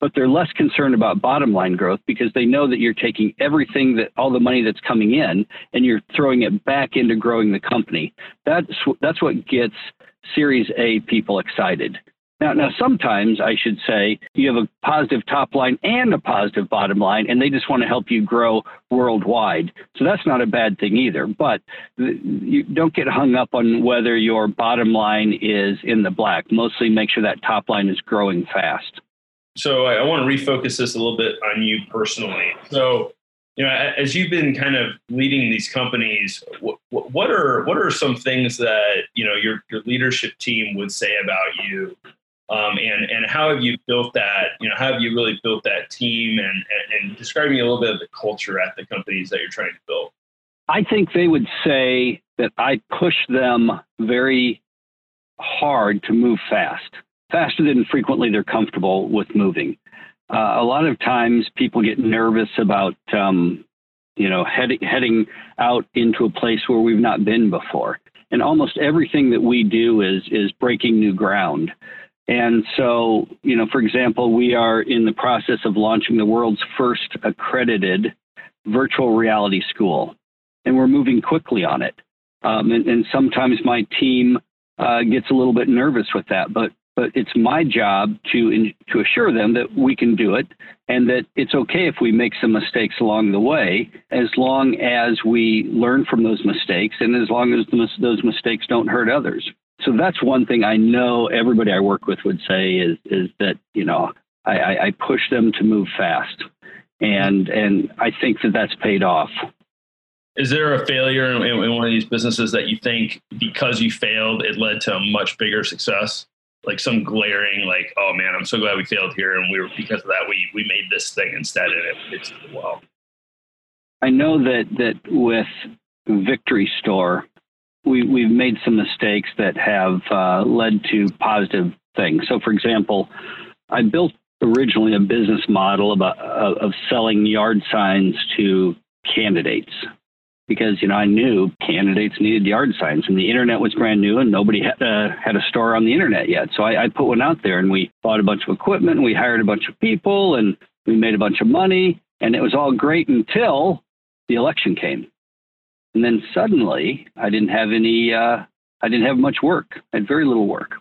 S2: but they're less concerned about bottom line growth because they know that you're taking everything that all the money that's coming in and you're throwing it back into growing the company. That's, that's what gets Series A people excited. Now, now, sometimes I should say you have a positive top line and a positive bottom line, and they just want to help you grow worldwide. So that's not a bad thing either. But you don't get hung up on whether your bottom line is in the black. Mostly make sure that top line is growing fast.
S1: So I, I want to refocus this a little bit on you personally. So you know, as you've been kind of leading these companies, what, what are what are some things that you know your your leadership team would say about you Um, and and how have you built that? You know, how have you really built that team? And, and and describe me a little bit of the culture at the companies that you're trying to build.
S2: I think they would say that I push them very hard to move fast, faster than frequently they're comfortable with moving. Uh, a lot of times people get nervous about, um, you know, heading, heading out into a place where we've not been before. And almost everything that we do is, is breaking new ground. And so, you know, for example, we are in the process of launching the world's first accredited virtual reality school, and we're moving quickly on it. Um, and, and, sometimes my team uh, gets a little bit nervous with that, but but it's my job to in, to assure them that we can do it and that it's okay if we make some mistakes along the way as long as we learn from those mistakes and as long as those mistakes don't hurt others so that's one thing i know everybody i work with would say is is that you know i, I push them to move fast and and i think that that's paid off
S1: is there a failure in, in, one of these businesses that you think because you failed, it led to a much bigger success? Like some glaring, like, oh man, I'm so glad we failed here, and we were because of that we we made this thing instead, and it it's well.
S2: I know that that with Victory Store, we we've made some mistakes that have uh, led to positive things. So, for example, I built originally a business model uh, of selling yard signs to candidates because you know I knew candidates needed yard signs, and the internet was brand new, and nobody had a, had a store on the internet yet. So I, I put one out there, and we bought a bunch of equipment, and we hired a bunch of people, and we made a bunch of money, and it was all great until the election came, and then suddenly I didn't have any. Uh, I didn't have much work. I had very little work.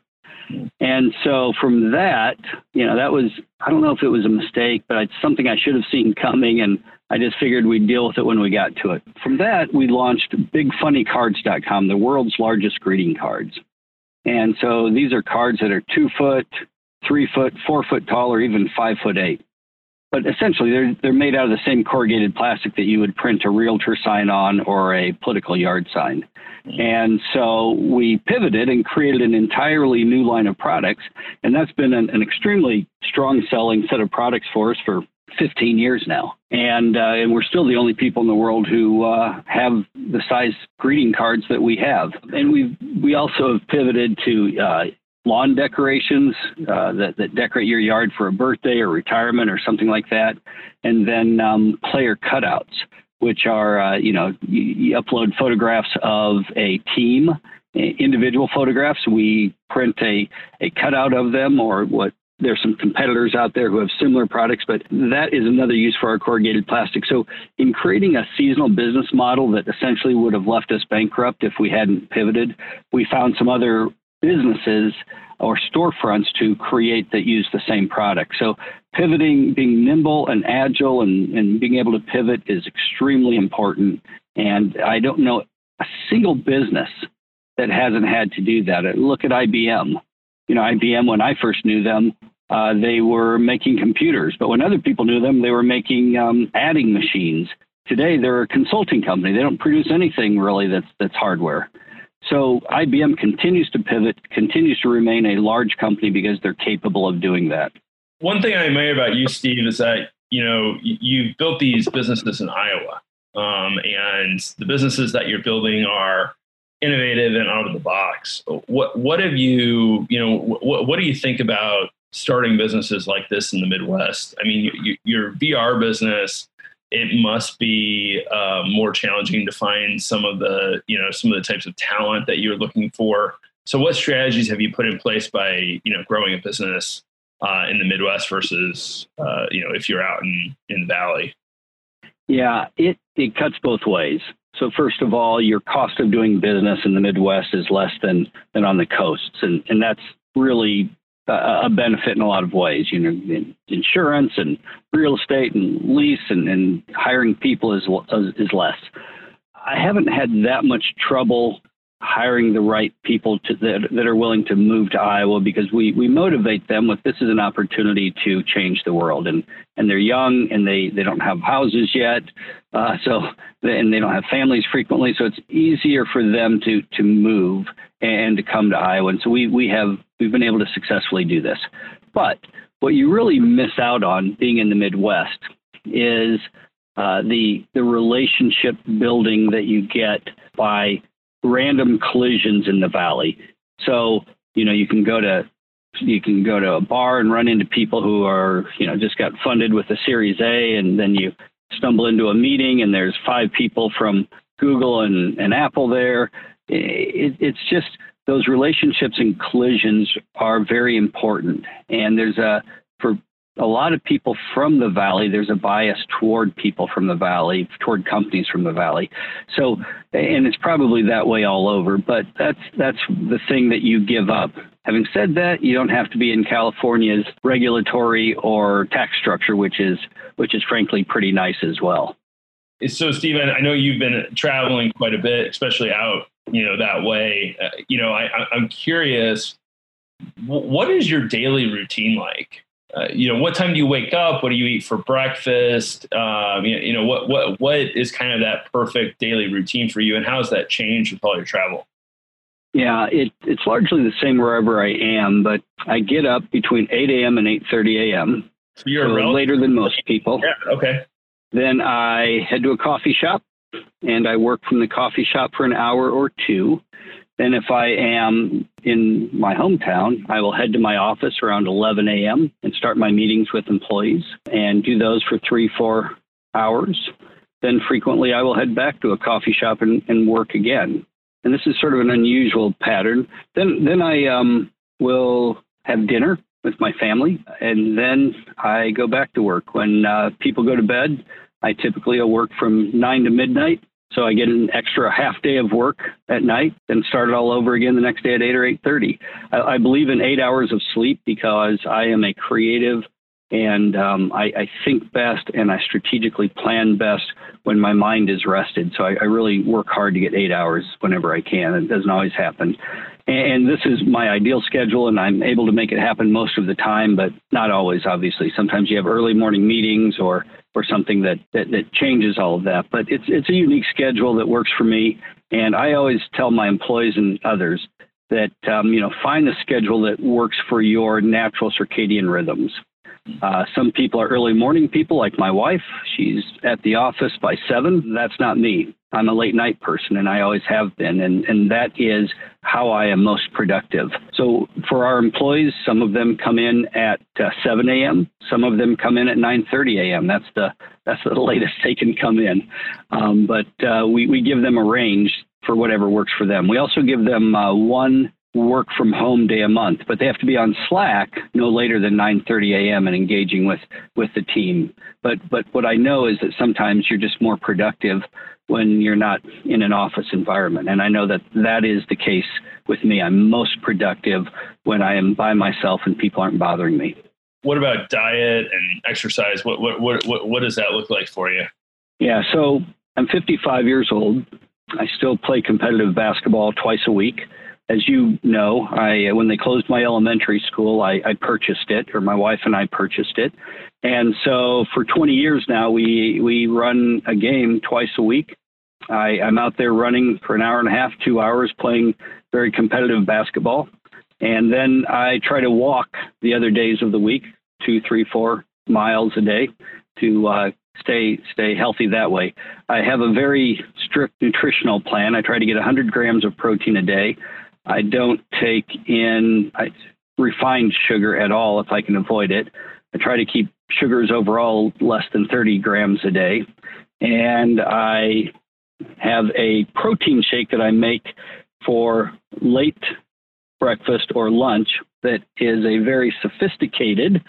S2: And so from that, you know, that was, I don't know if it was a mistake, but it's something I should have seen coming. And I just figured we'd deal with it when we got to it. From that, we launched BigFunnyCards.com, the world's largest greeting cards. And so these are cards that are two foot, three foot, four foot tall, or even five foot eight. But essentially, they're, they're made out of the same corrugated plastic that you would print a realtor sign on or a political yard sign. And so we pivoted and created an entirely new line of products. And that's been an, an extremely strong selling set of products for us for 15 years now, and uh, and we're still the only people in the world who uh, have the size greeting cards that we have. And we we also have pivoted to uh, lawn decorations uh, that that decorate your yard for a birthday or retirement or something like that, and then um, player cutouts, which are uh, you know you, you upload photographs of a team individual photographs. We print a, a cutout of them or what there's some competitors out there who have similar products, but that is another use for our corrugated plastic. So, in creating a seasonal business model that essentially would have left us bankrupt if we hadn't pivoted, we found some other businesses or storefronts to create that use the same product. So, pivoting, being nimble and agile and, and being able to pivot is extremely important. And I don't know a single business that hasn't had to do that. Look at IBM. You know, IBM, when I first knew them, uh, they were making computers. But when other people knew them, they were making um, adding machines. Today, they're a consulting company. They don't produce anything really that's that's hardware. So IBM continues to pivot, continues to remain a large company because they're capable of doing that.
S1: One thing I admire about you, Steve, is that you know you've built these businesses in Iowa, um, and the businesses that you're building are innovative and out of the box. What what have you you know what what do you think about starting businesses like this in the Midwest. I mean, you, your VR business, it must be uh, more challenging to find some of the, you know, some of the types of talent that you're looking for. So, what strategies have you put in place by, you know, growing a business uh, in the Midwest versus, uh, you know, if you're out in in the Valley?
S2: Yeah, it it cuts both ways. So first of all, your cost of doing business in the Midwest is less than than on the coasts, and and that's really a benefit in a lot of ways. You know, insurance and real estate and lease and, and hiring people is is less. I haven't had that much trouble hiring the right people to, that, that are willing to move to Iowa because we, we motivate them with this is an opportunity to change the world. And and they're young and they, they don't have houses yet uh, so and they don't have families frequently. So it's easier for them to to move and to come to Iowa. And so we we have we've been able to successfully do this. But what you really miss out on being in the Midwest is uh, the the relationship building that you get by random collisions in the valley. So you know you can go to you can go to a bar and run into people who are you know just got funded with a Series A, and then you stumble into a meeting and there's five people from Google and, and Apple there. It, it's just those relationships and collisions are very important. And there's a for a lot of people from the valley, there's a bias toward people from the valley, toward companies from the valley. So, and it's probably that way all over, but that's that's the thing that you give up. Having said that, you don't have to be in California's regulatory or tax structure, which is which is frankly pretty nice as well.
S1: So, Stephen, I know you've been traveling quite a bit, especially out, you know, that way. Uh, you know, I, I'm curious, what is your daily routine like? Uh, you know, what time do you wake up? What do you eat for breakfast? Um, you, know, you know, what what what is kind of that perfect daily routine for you, and how has that changed with all your travel?
S2: Yeah, it, it's largely the same wherever I am, but I get up between 8 a.m. and 8:30 a.m.
S1: So you're so
S2: later than most people.
S1: Yeah. Okay.
S2: Then I head to a coffee shop, and I work from the coffee shop for an hour or two. Then, if I am in my hometown, I will head to my office around 11 a.m. and start my meetings with employees and do those for three, four hours. Then, frequently, I will head back to a coffee shop and, and work again. And this is sort of an unusual pattern. Then, then I um, will have dinner with my family, and then I go back to work. When uh, people go to bed, I typically will work from 9 to midnight so I get an extra half day of work at night, and start it all over again the next day at eight or eight thirty. I, I believe in eight hours of sleep because I am a creative and um, I, I, think best and I strategically plan best when my mind is rested. So I, I, really work hard to get eight hours whenever I can. It doesn't always happen. And, and this is my ideal schedule, and I'm able to make it happen most of the time, but not always, obviously. Sometimes you have early morning meetings or or something that, that, that changes all of that. But it's it's a unique schedule that works for me, and I always tell my employees and others that um, you know find the schedule that works for your natural circadian rhythms. Uh, some people are early morning people, like my wife. She's at the office by seven. That's not me. I'm a late night person, and I always have been, and and that is how I am most productive. So for our employees, some of them come in at uh, 7 a.m. Some of them come in at 9:30 a.m. That's the that's the latest they can come in. Um, but uh, we we give them a range for whatever works for them. We also give them uh, one work from home day a month, but they have to be on Slack no later than 9:30 a.m. and engaging with with the team. But but what I know is that sometimes you're just more productive when you're not in an office environment, and I know that that is the case with me. I'm most productive when I am by myself and people aren't bothering me.
S1: What about diet and exercise? What what what what, what does that look like for you?
S2: Yeah, so I'm 55 years old. I still play competitive basketball twice a week as you know, I when they closed my elementary school, I, I, purchased it, or my wife and I purchased it, and so for 20 years now, we we run a game twice a week. I, I'm out there running for an hour and a half, two hours, playing very competitive basketball, and then I try to walk the other days of the week, two, three, four miles a day, to uh, stay stay healthy that way. I have a very strict nutritional plan. I try to get 100 grams of protein a day. I don't take in refined sugar at all if I can avoid it. I try to keep sugars overall less than 30 grams a day. And I have a protein shake that I make for late breakfast or lunch that is a very sophisticated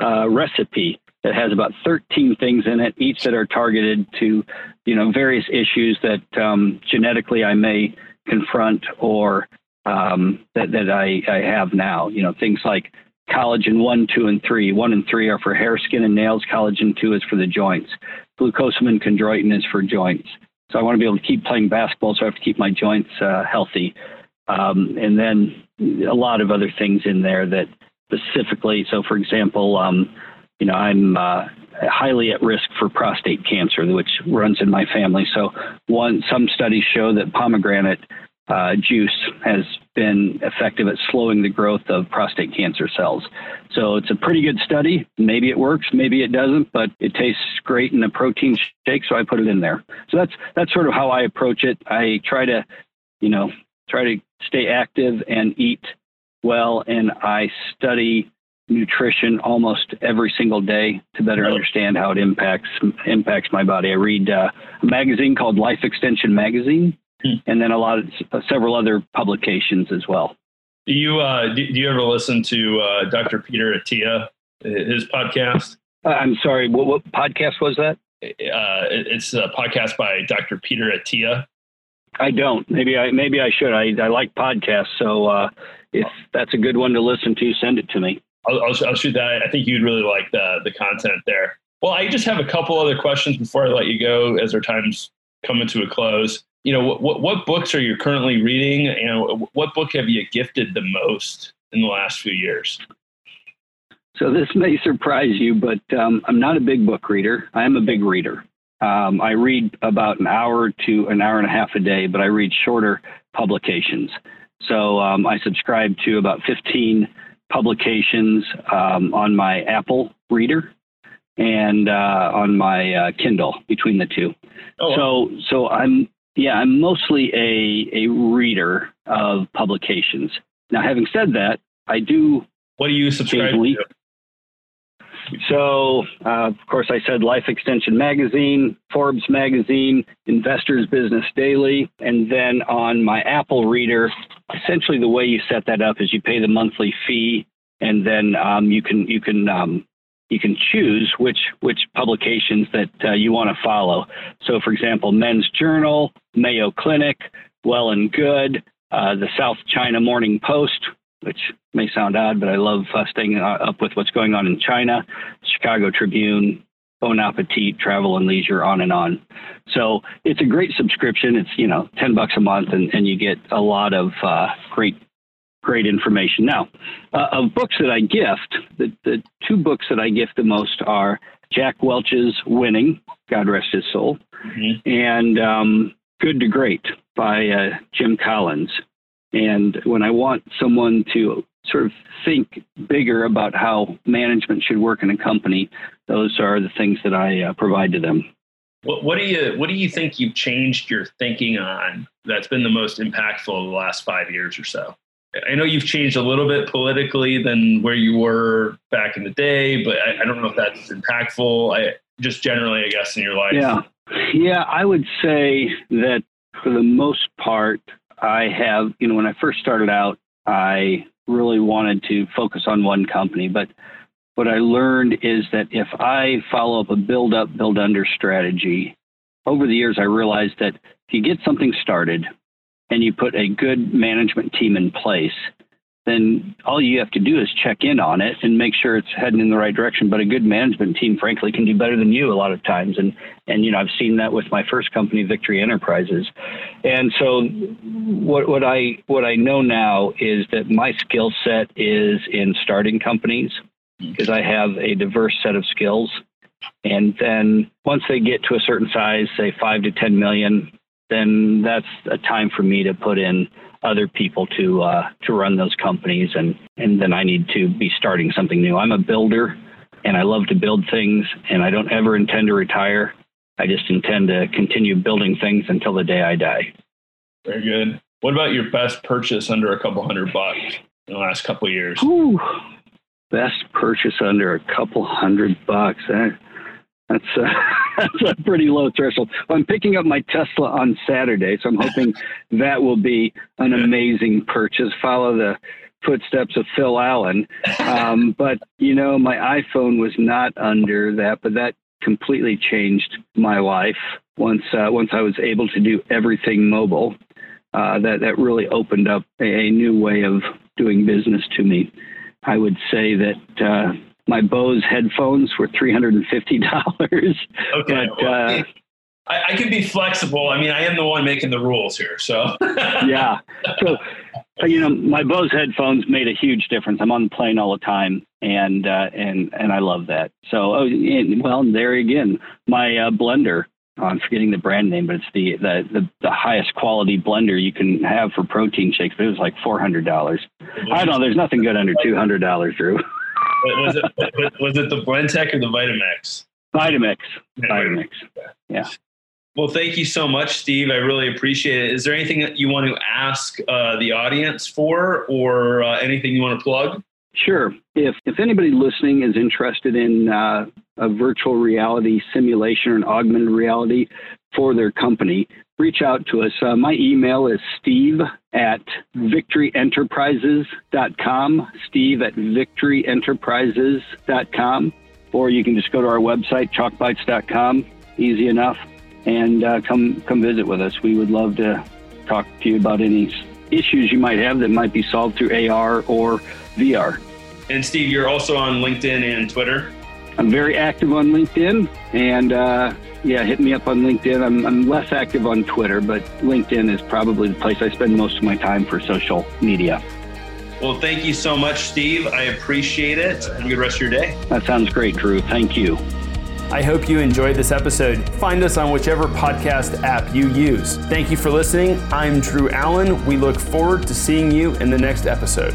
S2: uh, recipe that has about 13 things in it, each that are targeted to, you know, various issues that um, genetically I may confront or um, that, that I, I have now. You know, things like collagen one, two, and three. One and three are for hair, skin, and nails. Collagen two is for the joints. Glucosamine chondroitin is for joints. So I want to be able to keep playing basketball, so I have to keep my joints uh, healthy. Um, and then a lot of other things in there that specifically. So, for example, um, you know, I'm uh, highly at risk for prostate cancer, which runs in my family. So, one some studies show that pomegranate uh, juice has been effective at slowing the growth of prostate cancer cells. So it's a pretty good study. Maybe it works, maybe it doesn't, but it tastes great in a protein shake, so I put it in there. So that's that's sort of how I approach it. I try to, you know, try to stay active and eat well, and I study nutrition almost every single day to better understand how it impacts impacts my body. I read uh, a magazine called Life Extension Magazine. And then a lot of uh, several other publications as well.
S1: Do you uh, do, do, you ever listen to uh, Dr. Peter Attia, his podcast?
S2: Uh, I'm sorry, what, what, podcast was that?
S1: Uh, it's a podcast by Dr. Peter Attia.
S2: I don't. Maybe I maybe I should. I, I like podcasts, so uh, if that's a good one to listen to, send it to me.
S1: I'll, I'll, I'll shoot that. I think you'd really like the the content there. Well, I just have a couple other questions before I let you go, as our time's coming to a close you know, what, what books are you currently reading and what book have you gifted the most in the last few years?
S2: So this may surprise you, but um, I'm not a big book reader. I am a big reader. Um, I read about an hour to an hour and a half a day, but I read shorter publications. So um, I subscribe to about 15 publications um, on my Apple reader and uh, on my uh, Kindle between the two. Oh, wow. So so I'm yeah, I'm mostly a, a reader of publications. Now, having said that, I do.
S1: What do you subscribe to?
S2: So, uh, of course, I said Life Extension Magazine, Forbes Magazine, Investors Business Daily, and then on my Apple Reader, essentially the way you set that up is you pay the monthly fee, and then um, you can you can um, you can choose which which publications that uh, you want to follow. So, for example, Men's Journal, Mayo Clinic, Well and Good, uh, the South China Morning Post, which may sound odd, but I love uh, staying uh, up with what's going on in China, Chicago Tribune, Bon Appetit, Travel and Leisure, on and on. So it's a great subscription. It's you know ten bucks a month, and, and you get a lot of uh, great great information. Now, uh, of books that I gift, the, the two books that I gift the most are Jack Welch's Winning, God rest his soul, mm-hmm. and um, Good to Great by uh, Jim Collins. And when I want someone to sort of think bigger about how management should work in a company, those are the things that I uh, provide to them.
S1: What, what, do you What do you think you've changed your thinking on? That's been the most impactful the last five years or so. I know you've changed a little bit politically than where you were back in the day, but I, I don't know if that's impactful. I just generally, I guess, in your life.
S2: Yeah, yeah, I would say that for the most part, I have. You know, when I first started out, I really wanted to focus on one company, but what I learned is that if I follow up a build up, build under strategy, over the years, I realized that if you get something started, and you put a good management team in place, then all you have to do is check in on it and make sure it's heading in the right direction. But a good management team, frankly, can do better than you a lot of times. And and you know I've seen that with my first company, Victory Enterprises. And so what what I what I know now is that my skill set is in starting companies because I have a diverse set of skills. And then once they get to a certain size, say five to ten million, then that's a time for me to put in other people to uh, to run those companies, and and then I need to be starting something new. I'm a builder, and I love to build things, and I don't ever intend to retire. I just intend to continue building things until the day I die.
S1: Very good. What about your best purchase under a couple hundred bucks in the last couple years?
S2: Ooh, best purchase under a couple hundred bucks. That's uh, that's a pretty low threshold. I'm picking up my Tesla on Saturday, so I'm hoping that will be an amazing purchase. Follow the footsteps of Phil Allen. Um, but you know, my iPhone was not under that, but that completely changed my life once uh, once I was able to do everything mobile. Uh, that that really opened up a, a, new way of doing business to me. I would say that uh, my Bose headphones were three hundred and fifty dollars.
S1: Okay. But, uh, I, I, can be flexible. I mean, I am the one making the rules here, so
S2: yeah. So, you know, my Bose headphones made a huge difference. I'm on the plane all the time, and uh, and and I love that. So, oh, and, well, there again, my uh, blender. I'm forgetting the brand name, but it's the, the, the the highest quality blender you can have for protein shakes. But it was like four hundred dollars. I don't know. There's nothing good under two hundred dollars, Drew.
S1: was it was it the Blendtec or the Vitamix?
S2: Vitamix. Vitamix. Yeah.
S1: Well, thank you so much, Steve. I really appreciate it. Is there anything that you want to ask uh, the audience for, or uh, anything you want to plug?
S2: Sure. If if anybody listening is interested in uh, a virtual reality simulation or an augmented reality for their company, reach out to us. Uh, my email is steve at victoryenterprises.com, steve at victoryenterprises.com, or you can just go to our website, chalkbytes.com. Easy enough and uh, come come visit with us. We would love to talk to you about any issues you might have that might be solved through AR or VR.
S1: And Steve, you're also on LinkedIn and Twitter.
S2: I'm very active on LinkedIn, and uh, yeah, hit me up on LinkedIn. I'm, I'm less active on Twitter, but LinkedIn is probably the place I spend most of my time for social media.
S1: Well, thank you so much, Steve. I appreciate it. Have a good rest of your day.
S2: That sounds great, Drew. Thank you.
S3: I hope you enjoyed this episode. Find us on whichever podcast app you use. Thank you for listening. I'm Drew Allen. We look forward to seeing you in the next episode.